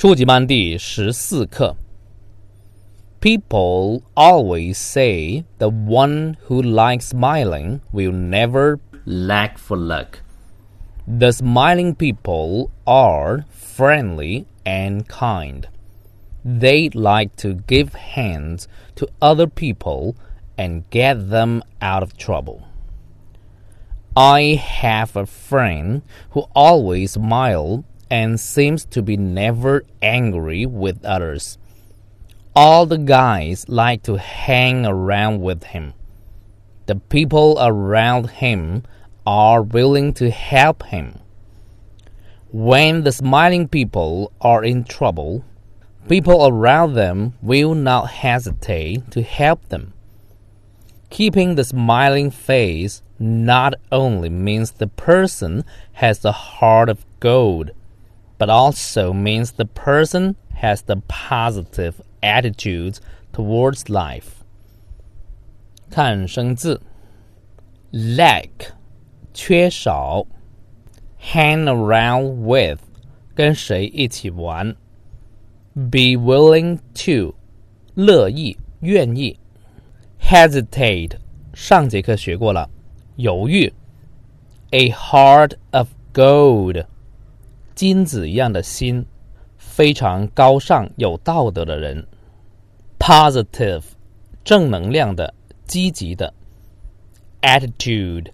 初级班第十四课。People always say the one who likes smiling will never lack for luck. The smiling people are friendly and kind. They like to give hands to other people and get them out of trouble. I have a friend who always smiles and seems to be never angry with others. All the guys like to hang around with him. The people around him are willing to help him. When the smiling people are in trouble, people around them will not hesitate to help them. Keeping the smiling face not only means the person has the heart of gold, but also means the person has the positive attitudes towards life. 看生字，lack 缺少，hang around with 跟谁一起玩，be willing to 乐意愿意，hesitate 上节课学过了，犹豫，a heart of gold 金子一样的心，非常高尚有道德的人。Positive，正能量的、积极的。Attitude，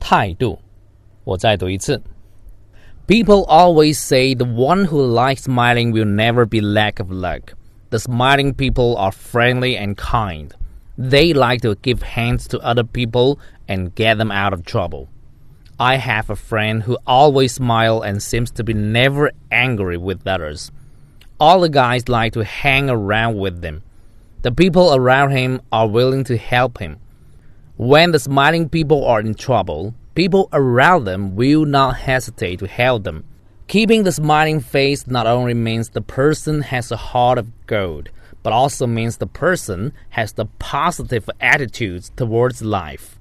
态度。我再读一次。People always say the one who likes smiling will never be lack of luck. The smiling people are friendly and kind. They like to give hands to other people and get them out of trouble. I have a friend who always smiles and seems to be never angry with others. All the guys like to hang around with them. The people around him are willing to help him. When the smiling people are in trouble, people around them will not hesitate to help them. Keeping the smiling face not only means the person has a heart of gold, but also means the person has the positive attitudes towards life.